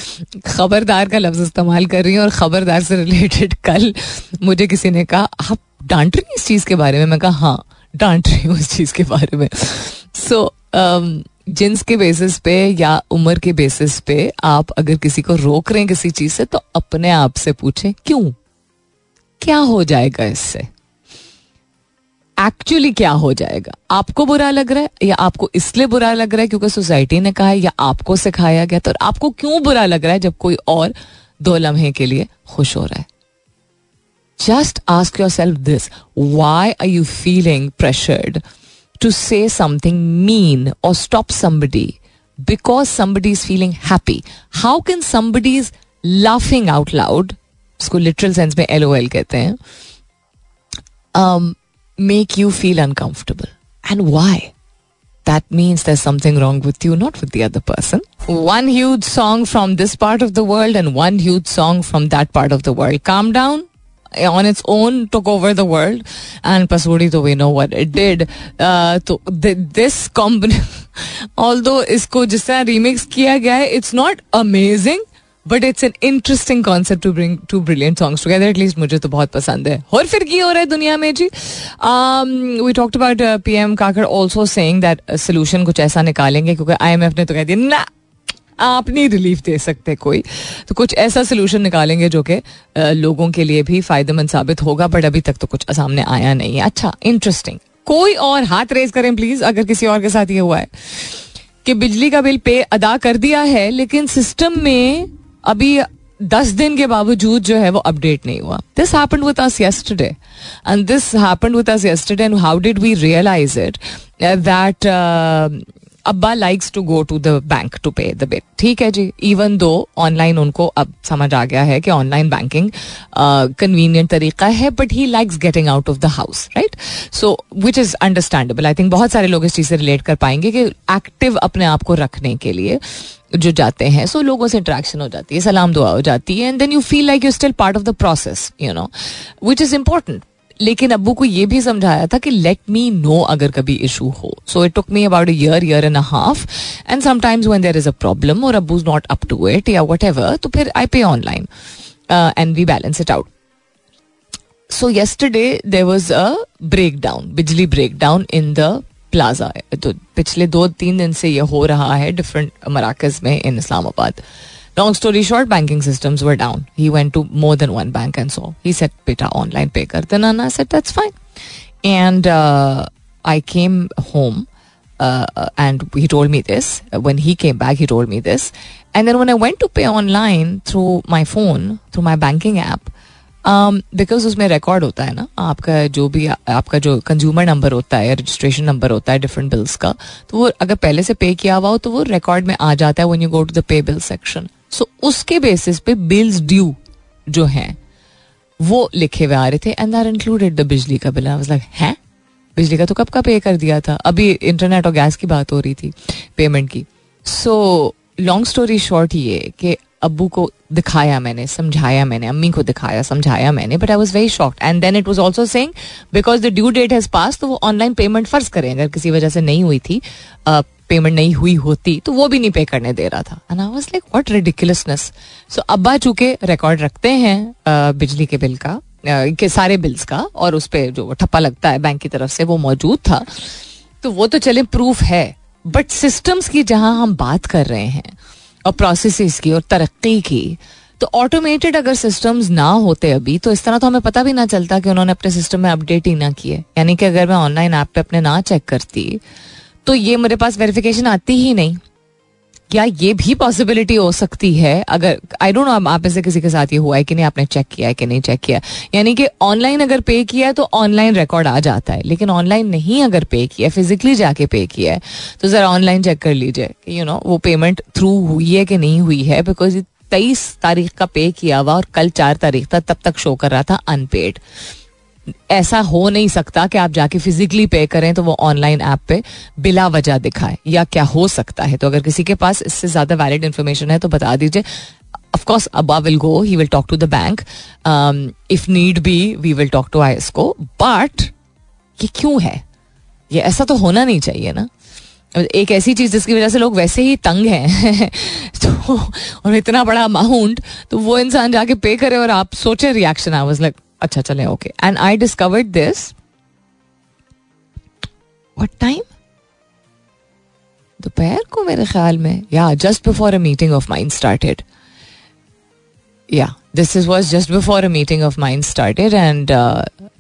[SPEAKER 1] खबरदार का लफ्ज इस्तेमाल कर रही हूँ और खबरदार से रिलेटेड कल मुझे किसी ने कहा आप डांट रही इस चीज़ के बारे में? मैं कहा हाँ डांट रही हूँ इस चीज़ के बारे में। सो so, um, जिन्स के बेसिस पे या उम्र के बेसिस पे आप अगर किसी को रोक रहे हैं किसी चीज़ से तो अपने आप से पूछें क्यों? क्या हो जाएगा इससे? एक्चुअली क्या हो जाएगा? आपको बुरा लग रहा है या आपको इसलिए बुरा लग रहा है क्योंकि सोसाइटी ने कहा है या आपको सिखाया गया तो आपको क्यों बुरा लग रहा है जब कोई और दो लम्हे के लिए खुश हो रहा है? Just ask yourself this why are you feeling pressured to say something mean or stop somebody because somebody is feeling happy. How can somebody is laughing out loud, इसको लिटरल सेंस में एल कहते हैं make you feel uncomfortable. And why? That means there's something wrong with you, not with the other person. One huge song from this part of the world and one huge song from that part of the world. Calm down, on its own took over the world and pasudi to we know what it did uh, to th- this combination [laughs] although isko jis remix kiya gaya it's not amazing but it's an interesting concept to bring two brilliant songs together at least मुझे तो बहुत पसंद है। और फिर की हो रहा है दुनिया में जी? We talked about P M Kakar also saying that solution कुछ ऐसा निकालेंगे क्योंकि आई एम एफ़ ने तो कह दिया, ना, आप नहीं रिलीफ दे सकते कोई। तो कुछ ऐसा सोल्यूशन निकालेंगे जो कि लोगों के लिए भी फ़ायदेमंद साबित होगा बट अभी तक तो कुछ सामने आया नहीं है। अच्छा इंटरेस्टिंग कोई और हाथ रेज करें प्लीज़ अगर किसी और के साथ ये हुआ है। कि बिजली का बिल पे अदा कर दिया है, लेकिन सिस्टम में अभी दस दिन के बावजूद जो है वो अपडेट नहीं हुआ। This happened with us yesterday and this happened with us yesterday and how did we realise it that अब्बा likes to go to the bank to pay the bill ठीक है जी? इवन दो ऑनलाइन उनको अब समझ आ गया है कि online banking convenient तरीका है but he likes getting out of the house right so which is understandable I think बहुत सारे लोग इस चीज़ से रिलेट कर पाएँगे कि एक्टिव अपने आप को रखने के लिए जो जाते हैं सो लोगों से इंटरेक्शन हो जाती है, सलाम दुआ हो जाती है and then you feel like you still part of the process you know which is important लेकिन अब्बू को ये भी समझाया था कि लेट मी नो अगर कभी इशू हो. So it took me about year year and half and sometimes when there is a problem और अब्बू is not up to it या वट एवर तो फिर I pay online and we balance it out so yesterday there was a break down बिजली break down in the plaza तो पिछले दो तीन दिन से ये हो रहा है डिफरेंट मराकज में in Islamabad short, banking systems were down. He went to more than one bank and so he said, "Beta, online pay kar." Then Anna said, "That's fine." And uh, I came home, uh, and he told me this. When he came back, he told me this. And then when I went to pay online through my phone, through my banking app, because um, उसमें record होता है ना आपका जो भी आपका जो consumer number होता है रजिस्ट्रेशन नंबर होता है डिफरेंट बिल्स का तो वो अगर पहले से पे किया हुआ हो तो वो रिकॉर्ड में आ जाता है when you go to the pay bill section so उसके बेसिस पे बिल्स ड्यू जो हैं वो लिखे हुए आ रहे थे एंड आर इंक्लूडेड द बिजली का बिल लाइक है? बिजली का तो कब का पे कर दिया था? अभी इंटरनेट और गैस की बात हो रही थी पेमेंट की. सो लॉन्ग स्टोरी शॉर्ट ये कि अब्बू को दिखाया मैंने, समझाया मैंने, अम्मी को दिखाया, समझाया मैंने but I was very shocked and then it was also sang because the due date has pass तो वो ऑनलाइन पेमेंट फ़र्ज़ करें, अगर किसी वजह से नहीं हुई थी पेमेंट नहीं हुई होती तो वो भी नहीं पे करने दे रहा था। And I was like what ridiculousness so अब्बा चूँकि रिकॉर्ड रखते हैं बिजली के बिल का के सारे बिल्स का, और उस पर जो ठप्पा लगता है बैंक की तरफ़ से, वो मौजूद था तो वो तो चले प्रूफ है बट सिस्टम्स की जहाँ हम बात कर रहे हैं और प्रोसेस की और तरक्की की। तो ऑटोमेटेड अगर सिस्टम्स ना होते अभी तो इस तरह तो हमें पता भी ना चलता कि उन्होंने अपने सिस्टम में अपडेट ही ना किए। यानी कि अगर मैं ऑनलाइन ऐप पे अपने ना चेक करती तो ये मेरे पास वेरिफिकेशन आती ही नहीं। क्या ये भी पॉसिबिलिटी हो सकती है? अगर आई डोंट नो आप में से किसी के साथ ये हुआ है कि नहीं, आपने चेक किया है कि नहीं चेक किया यानी कि ऑनलाइन अगर पे किया है तो ऑनलाइन रिकॉर्ड आ जाता है, लेकिन ऑनलाइन नहीं अगर पे किया फिजिकली जाके पे किया है तो जरा ऑनलाइन चेक कर लीजिए यू नो वो पेमेंट थ्रू हुई है कि नहीं हुई है? बिकॉज़ तेईस तारीख का पे किया हुआ और कल चार तारीख था, तब तक शो कर रहा था अनपेड ऐसा हो नहीं सकता कि आप जाके फिजिकली पे करें तो वो ऑनलाइन ऐप पे बिला वजह दिखाए, या क्या हो सकता है? तो अगर किसी के पास इससे ज़्यादा वैलिड इन्फॉर्मेशन है तो बता दीजिए। ऑफकोर्स अबा will go he will talk to the bank if need be we will talk to IESCO but ये क्यों है? ये ऐसा तो होना नहीं चाहिए ना। एक ऐसी चीज़ जिसकी वजह से लोग वैसे ही तंग हैं [laughs] तो और इतना बड़ा अमाउंट तो वो इंसान जाके पे करे और आप सोचे रिएक्शन आई वाज लाइक अच्छा चले okay and I discovered this what time दोपहर को मेरे ख्याल में. या just before a meeting of mind started या this is was just before a meeting of mind started and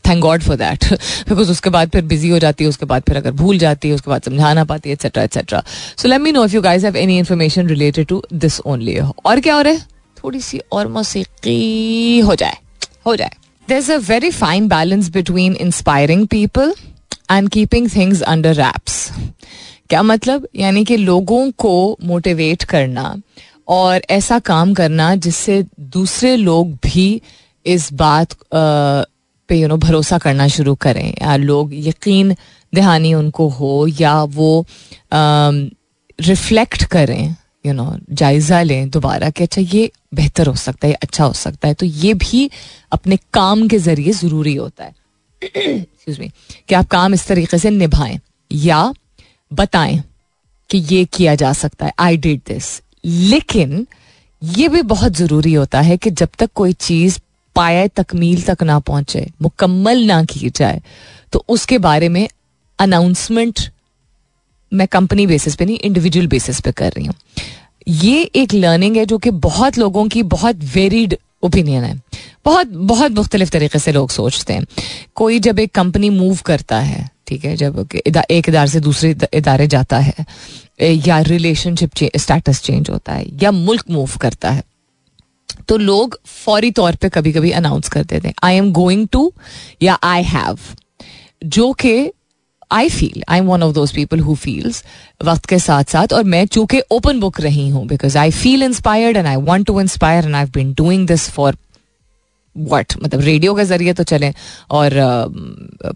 [SPEAKER 1] thank God for that because उसके बाद फिर बिज़ी हो जाती है, उसके बाद फिर अगर भूल जाती है, उसके बाद समझा ना पाती है etcetera etcetera so let me know if you guys have any information related to this only और क्या हो रहा है? थोड़ी सी और मौसीकी हो जाए. हो जाए. There's a very fine balance between inspiring people and keeping things under wraps. क्या मतलब? यानी कि लोगों को मोटिवेट करना और ऐसा काम करना जिससे दूसरे लोग भी इस बात पे यू नो भरोसा करना शुरू करें। या लोग यकीन दहानी उनको हो या वो रिफ्लेक्ट करें। यू नो जायजा लें दोबारा कि अच्छा ये बेहतर हो सकता है अच्छा हो सकता है। तो ये भी अपने काम के ज़रिए ज़रूरी होता है। एक्सक्यूज मी कि आप काम इस तरीके से निभाएँ या बताएँ कि ये किया जा सकता है। आई डिड दिस लेकिन ये भी बहुत ज़रूरी होता है कि जब तक कोई चीज़ पाया तकमील तक ना पहुँचे, मुकम्मल ना की जाए तो उसके बारे में अनाउंसमेंट मैं कंपनी बेसिस पे नहीं इंडिविजुअल बेसिस पे कर रही हूँ। ये एक लर्निंग है जो कि बहुत लोगों की बहुत वेरीड ओपिनियन है। बहुत बहुत मुख्तलिफ़ तरीके से लोग सोचते हैं। कोई जब एक कंपनी मूव करता है, ठीक है, जब एक इदार से दूसरे इदारे जाता है या रिलेशनशिप स्टेटस चेंज होता है, या मुल्क मूव करता है तो लोग फौरी तौर पे कभी कभी अनाउंस कर देते हैं आई एम गोइंग टू या आई हैव जो कि I feel I am one of those people who feels वक्त के साथ साथ और मैं चूँकि ओपन बुक रही हूँ because I feel inspired and I want to inspire and I been doing this for what मतलब रेडियो के ज़रिए तो चलें और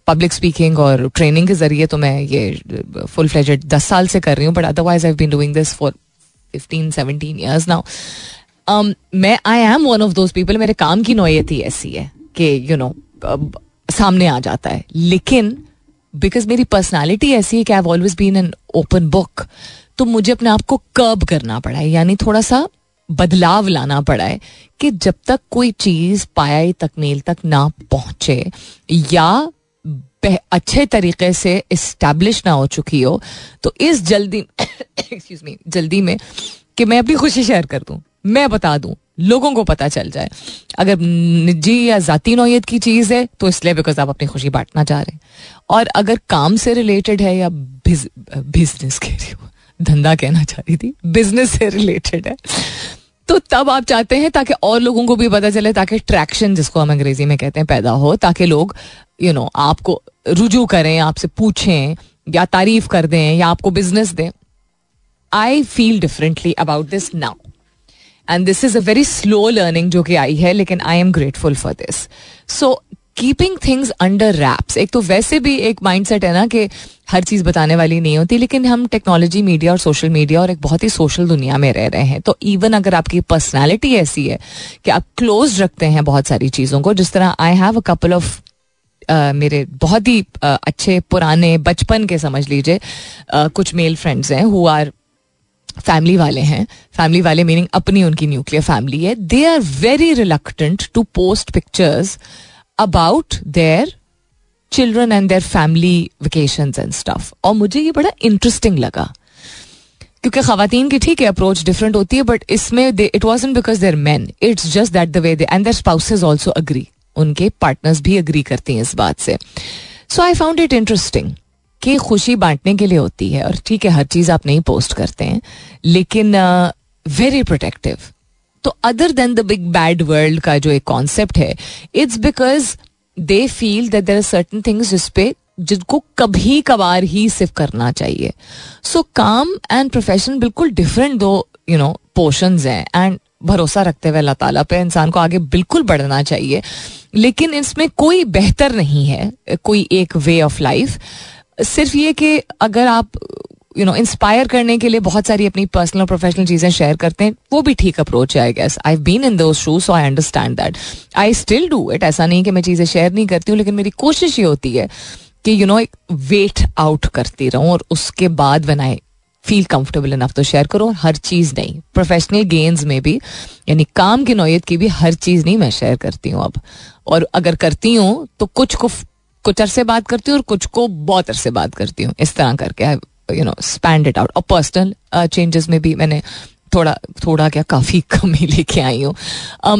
[SPEAKER 1] पब्लिक uh, स्पीकिंग और ट्रेनिंग के ज़रिए तो मैं ये फुल फ्लेजेड दस साल से कर रही हूँ but otherwise I been doing this for fifteen seventeen years now मैं I am one of those people मेरे काम की नोयत ही ऐसी है कि यू नो सामने आ जाता है। लेकिन बिकॉज़ मेरी पर्सनैलिटी ऐसी है कि I always been an open book तो मुझे अपने आप को कर्ब करना पड़ा है, यानी थोड़ा सा बदलाव लाना पड़ा है कि जब तक कोई चीज़ पाया तकमील तक ना पहुँचे, या अच्छे तरीके से इस्टेब्लिश ना हो चुकी हो तो इस जल्दी [coughs] एक्सक्यूज मी जल्दी में कि मैं अपनी खुशी शेयर कर दूँ, मैं बता दूँ लोगों को पता चल जाए। अगर निजी या जाती नौयत की चीज़ है तो इसलिए बिकॉज़ आप अपनी खुशी बांटना चाह रहे हैं। और अगर काम से रिलेटेड है या बिज़नेस रही हूँ, धंधा कहना चाह रही थी बिज़नेस से रिलेटेड है तो तब आप चाहते हैं ताकि और लोगों को भी पता चले, ताकि ट्रैक्शन जिसको हम अंग्रेज़ी में कहते हैं, पैदा हो, ताकि लोग यू नो आपको रुजू करें, आपसे पूछें, या तारीफ़ कर दें, या आपको बिज़नेस दें। I feel differently about this now and this is a very slow learning जो कि आई है लेकिन I am grateful for this so keeping things under wraps एक तो वैसे भी एक माइंड सेट है ना कि हर चीज़ बताने वाली नहीं होती लेकिन हम टेक्नोलॉजी मीडिया और सोशल मीडिया और एक बहुत ही सोशल दुनिया में रह रहे हैं। तो इवन अगर आपकी पर्सनैलिटी ऐसी है कि आप क्लोज रखते हैं बहुत सारी चीज़ों को जिस तरह I have a couple of मेरे बहुत ही uh, अच्छे पुराने बचपन के समझ लीजिए uh, कुछ मेल फ्रेंड्स हैं हु आर फैमिली वाले हैं। फैमिली वाले मीनिंग अपनी उनकी न्यूक्लियर फैमिली है। They are very reluctant to post pictures about their children and their family vacation and stuff और मुझे ये बड़ा इंटरेस्टिंग लगा। क्योंकि खातन की ठीक है अप्रोच डिफरेंट होती है बट इसमें it was because there man it's just that the way they and their spouses also agree उनके पार्टनर्स भी अग्री करती हैं इस बात से। So I found it interesting कि खुशी बांटने के लिए होती है और ठीक है हर चीज़ आप नहीं पोस्ट करते हैं लेकिन वेरी uh, प्रोटेक्टिव तो other than the big bad world का जो एक कॉन्सेप्ट है it's because they feel that there are certain things जिसपे जिनको कभी कभार ही सिर्फ़ करना चाहिए। सो काम एंड प्रोफेशन बिल्कुल डिफरेंट दो यू नो पोर्शन हैं एंड भरोसा रखते हुए अल्लाह ताला पे इंसान को आगे बिल्कुल बढ़ना चाहिए। लेकिन इसमें कोई बेहतर नहीं है कोई एक वे ऑफ़ लाइफ सिर्फ़ ये कि अगर आप यू नो इंस्पायर करने के लिए बहुत सारी अपनी पर्सनल और प्रोफेशनल चीज़ें शेयर करते हैं, वो भी ठीक अप्रोच है I guess I been in those shoes so I understand that I still do it ऐसा नहीं कि मैं चीज़ें शेयर नहीं करती हूँ, लेकिन मेरी कोशिश ये होती है कि यू नो एक वेट आउट करती रहूँ और उसके बाद when I feel comfortable enough तो शेयर करो हर चीज़ नहीं. प्रोफेशनल गेम्स में भी, यानी काम की नोयत की भी हर चीज़ नहीं मैं शेयर करती हूँ अब. और अगर करती हूँ तो कुछ को कुछ अरसे बात करती हूँ और कुछ को बहुत अरसे बात करती हूँ। इस तरह करके you know spend it out और पर्सनल चेंजेस में भी मैंने थोड़ा थोड़ा क्या काफ़ी [laughs] कमी लेके आई हूँ।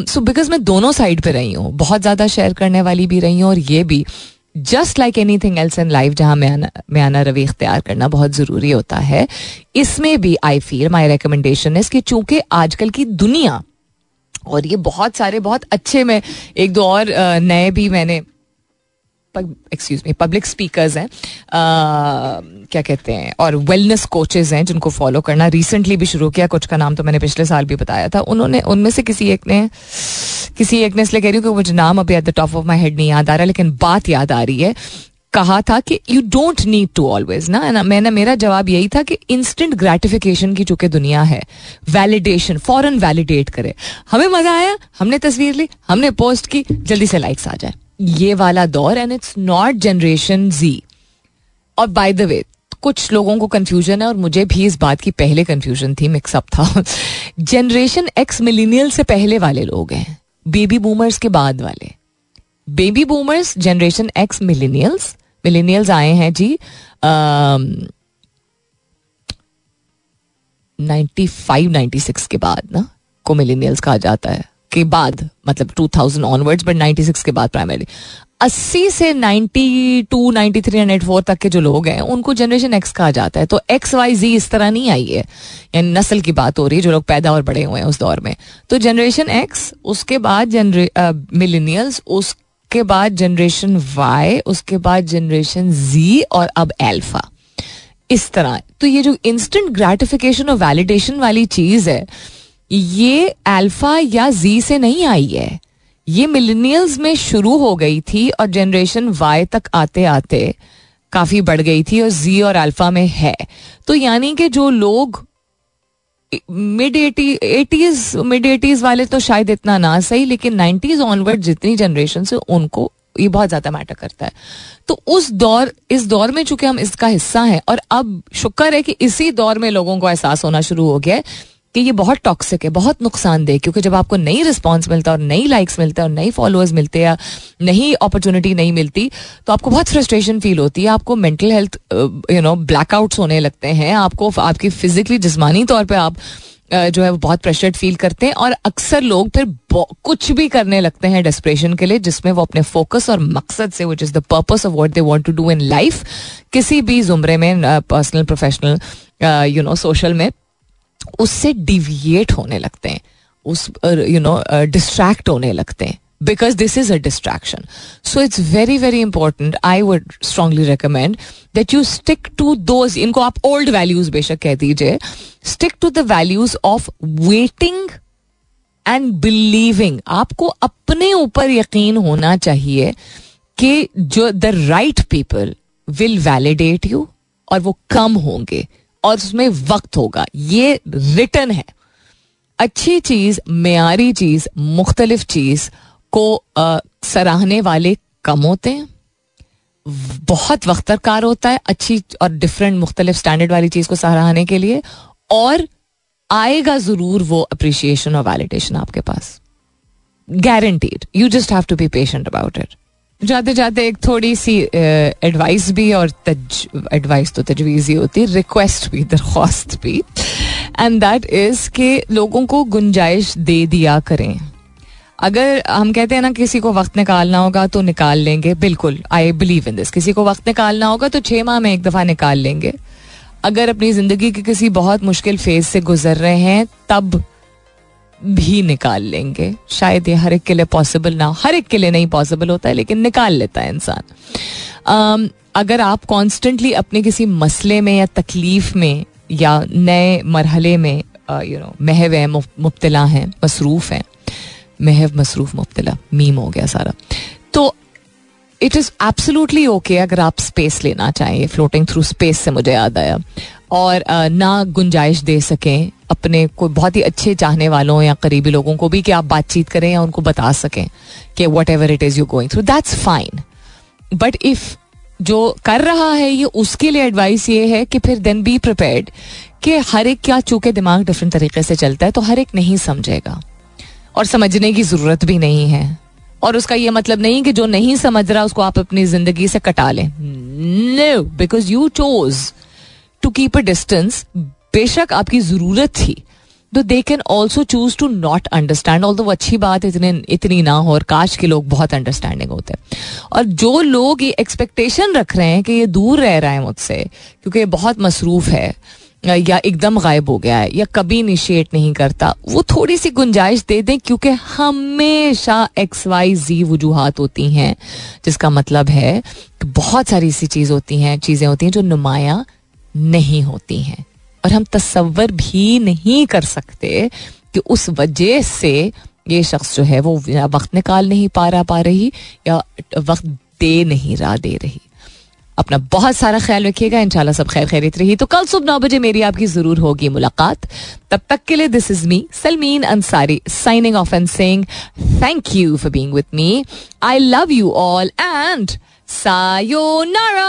[SPEAKER 1] सो बिकॉज़ मैं दोनों साइड पे रही हूँ, बहुत ज़्यादा शेयर करने वाली भी रही हूँ और ये भी just like anything else in life जहाँ मैं आना रवि इख्तियार करना बहुत ज़रूरी होता है। इसमें भी आई फील माई रिकमेंडेशन है कि चूँकि आजकल की दुनिया, और ये बहुत सारे, बहुत अच्छे में एक दो और नए भी मैंने एक्सक्यूज मी पब्लिक स्पीकर्स हैं क्या कहते हैं, और वेलनेस कोचेज हैं जिनको फॉलो करना रिसेंटली भी शुरू किया, कुछ का नाम तो मैंने पिछले साल भी बताया था। उन्होंने, उनमें से किसी एक ने, किसी एक ने इसलिए कह रही हूँ कि मुझे नाम अभी at the top of my head नहीं याद आ रहा, लेकिन बात याद आ रही है, कहा था कि you don't need to always ना मैंने, मेरा जवाब यही था कि इंस्टेंट ग्रेटिफिकेशन की चूँकि दुनिया है वैलिडेशन फॉरन वैलिडेट करे। हमें मज़ा आया, हमने तस्वीर ली, हमने पोस्ट की, जल्दी से लाइक्स आ जाए। ये वाला दौर and it's not generation Z और बाय द वे कुछ लोगों को कंफ्यूजन है और मुझे भी इस बात की पहले कंफ्यूजन थी मिक्सअप था। जनरेशन एक्स मिलीनियल से पहले वाले लोग हैं बेबी बूमर्स के बाद वाले। Baby boomers generation X millennials millennials आए हैं Z ninety five ninety six के बाद ना, को मिलीनियल्स कहा जाता है। के बाद मतलब 2000 ऑनवर्ड्स बट 96 के बाद प्राइमरी अस्सी से ninety two ninety three hundred four तक के जो लोग हैं, उनको जनरेशन एक्स कहा जाता है। तो एक्स वाई जी इस तरह नहीं आई है। यानी नस्ल की बात हो रही है, जो लोग पैदा और बड़े हुए हैं उस दौर में। तो जनरेशन एक्स उसके बाद मिलीनियल्स उसके बाद जनरेशन वाई उसके बाद जनरेशन जी और अब एल्फा इस तरह। तो ये जो इंस्टेंट ग्रेटिफिकेशन और वैलिडेशन वाली चीज़ है ये अल्फ़ा या जी से नहीं आई है। ये मिलेनियल्स में शुरू हो गई थी और जनरेशन वाई तक आते आते काफ़ी बढ़ गई थी और जी और अल्फ़ा में है। तो यानी कि जो लोग mid eighty eighties mid eighties वाले तो शायद इतना ना सही, लेकिन नाइन्टीज ऑनवर्ड जितनी जनरेशन से उनको ये बहुत ज़्यादा मैटर करता है। तो उस दौर, इस दौर में चूँकि हम इसका हिस्सा हैं और अब शुक्र है कि इसी दौर में लोगों को एहसास होना शुरू हो गया है कि ये बहुत टॉक्सिक है, बहुत नुकसानदेह क्योंकि जब आपको नई रिस्पॉन्स मिलता है और नई लाइक्स मिलते हैं और नई फॉलोअर्स मिलते हैं या नई अपॉर्चुनिटी नहीं मिलती तो आपको बहुत फ्रस्ट्रेशन फील होती है, आपको mental health you know blackouts होने लगते हैं, आपको, आपकी फिजिकली जिसमानी तौर पर आप जो है वो बहुत प्रेशर्ड फील करते हैं और अक्सर लोग फिर कुछ भी करने लगते हैं डेस्परेशन के लिए, जिसमें वो अपने फोकस और मकसद से which is the purpose of what they want to do in life किसी भी जुमरे में personal professional you know social में उससे डिविएट होने लगते हैं। उस यू नो डिस्ट्रैक्ट होने लगते हैं। Because this is a distraction so it's very very important I would strongly recommend that you stick to those इनको आप ओल्ड वैल्यूज़ बेशक कह दीजिए stick to the values of waiting and believing आपको अपने ऊपर यकीन होना चाहिए कि जो the right people will validate you और वो कम होंगे। और उसमें वक्त होगा। ये रिटर्न है। अच्छी चीज़, मेयारी चीज़, मुख्तलिफ़ चीज़ को सराहने वाले कम होते हैं। बहुत वक्त दरकार होता है अच्छी और डिफरेंट मुख्तलिफ़ स्टैंडर्ड वाली चीज़ को सराहने के लिए और आएगा ज़रूर वो अप्रिशिएशन और वैलिडेशन आपके पास। Guaranteed you just have to be patient about it जाते जाते एक थोड़ी सी एडवाइस भी और एडवाइस तो तजवीज़ ही होती है रिक्वेस्ट भी, दरख्वास्त भी। एंड दैट इज़ के लोगों को गुंजाइश दे दिया करें। अगर हम कहते हैं ना, किसी को वक्त निकालना होगा तो निकाल लेंगे। बिल्कुल आई बिलीव इन दिस किसी को वक्त निकालना होगा तो छः माह में एक दफ़ा निकाल लेंगे। अगर अपनी ज़िंदगी के किसी बहुत मुश्किल फ़ेज़ से गुजर रहे हैं, तब भी निकाल लेंगे। शायद ये हर एक के लिए पॉसिबल ना हर एक के लिए नहीं पॉसिबल होता है, लेकिन निकाल लेता है इंसान। अगर आप कॉन्स्टेंटली अपने किसी मसले में या तकलीफ़ में या नए मरहले में यू नो महव है मुबतला हैं, मसरूफ़ हैं। महव, मसरूफ, मुबतला, मीम हो गया सारा। इट इज़ एब्सोल्युटली ओके अगर आप स्पेस लेना चाहें। फ्लोटिंग थ्रू स्पेस से मुझे याद आया। और ना गुंजाइश दे सकें अपने कोई बहुत ही अच्छे चाहने वालों या करीबी लोगों को भी कि आप बातचीत करें या उनको बता सकें कि whatever it is you going through that's fine but if जो कर रहा है ये उसके लिए एडवाइस ये है कि फिर देन बी प्रिपेयर्ड कि हर एक क्या चूँकि दिमाग डिफरेंट तरीके से चलता है तो हर एक नहीं समझेगा। और समझने की ज़रूरत भी नहीं है। और उसका ये मतलब नहीं कि जो नहीं समझ रहा, उसको आप अपनी ज़िंदगी से कटा लें। No because you chose to keep a distance बेशक आपकी ज़रूरत थी। तो they can also choose to not understand all वो अच्छी बात इतने, इतनी ना हो, और काश के लोग बहुत अंडरस्टैंडिंग होते। हैं और जो लोग ये एक्सपेक्टेशन रख रहे हैं कि ये दूर रह रहा है मुझसे, क्योंकि ये बहुत मसरूफ है या एकदम गायब हो गया है, या कभी इनिशिएट नहीं करता, वो थोड़ी सी गुंजाइश दे दें, क्योंकि हमेशा एक्स वाई जी वजूहत होती हैं, जिसका मतलब है कि बहुत सारी ऐसी चीज़ होती हैं, चीज़ें होती हैं जो नुमाया नहीं होती हैं। और हम तस्वर भी नहीं कर सकते कि उस वजह से ये शख्स जो है वो वक्त निकाल नहीं पा रहा, पा रही, या वक्त दे नहीं रहा, दे रही। अपना बहुत सारा ख्याल रखिएगा, इंशाल्लाह सब खैर खैरित रही। तो कल सुबह नौ बजे मेरी आपकी ज़रूर होगी मुलाकात। तब तक के लिए this is me Salmeen Ansari signing off and saying thank you for being with me I love you all and sayonara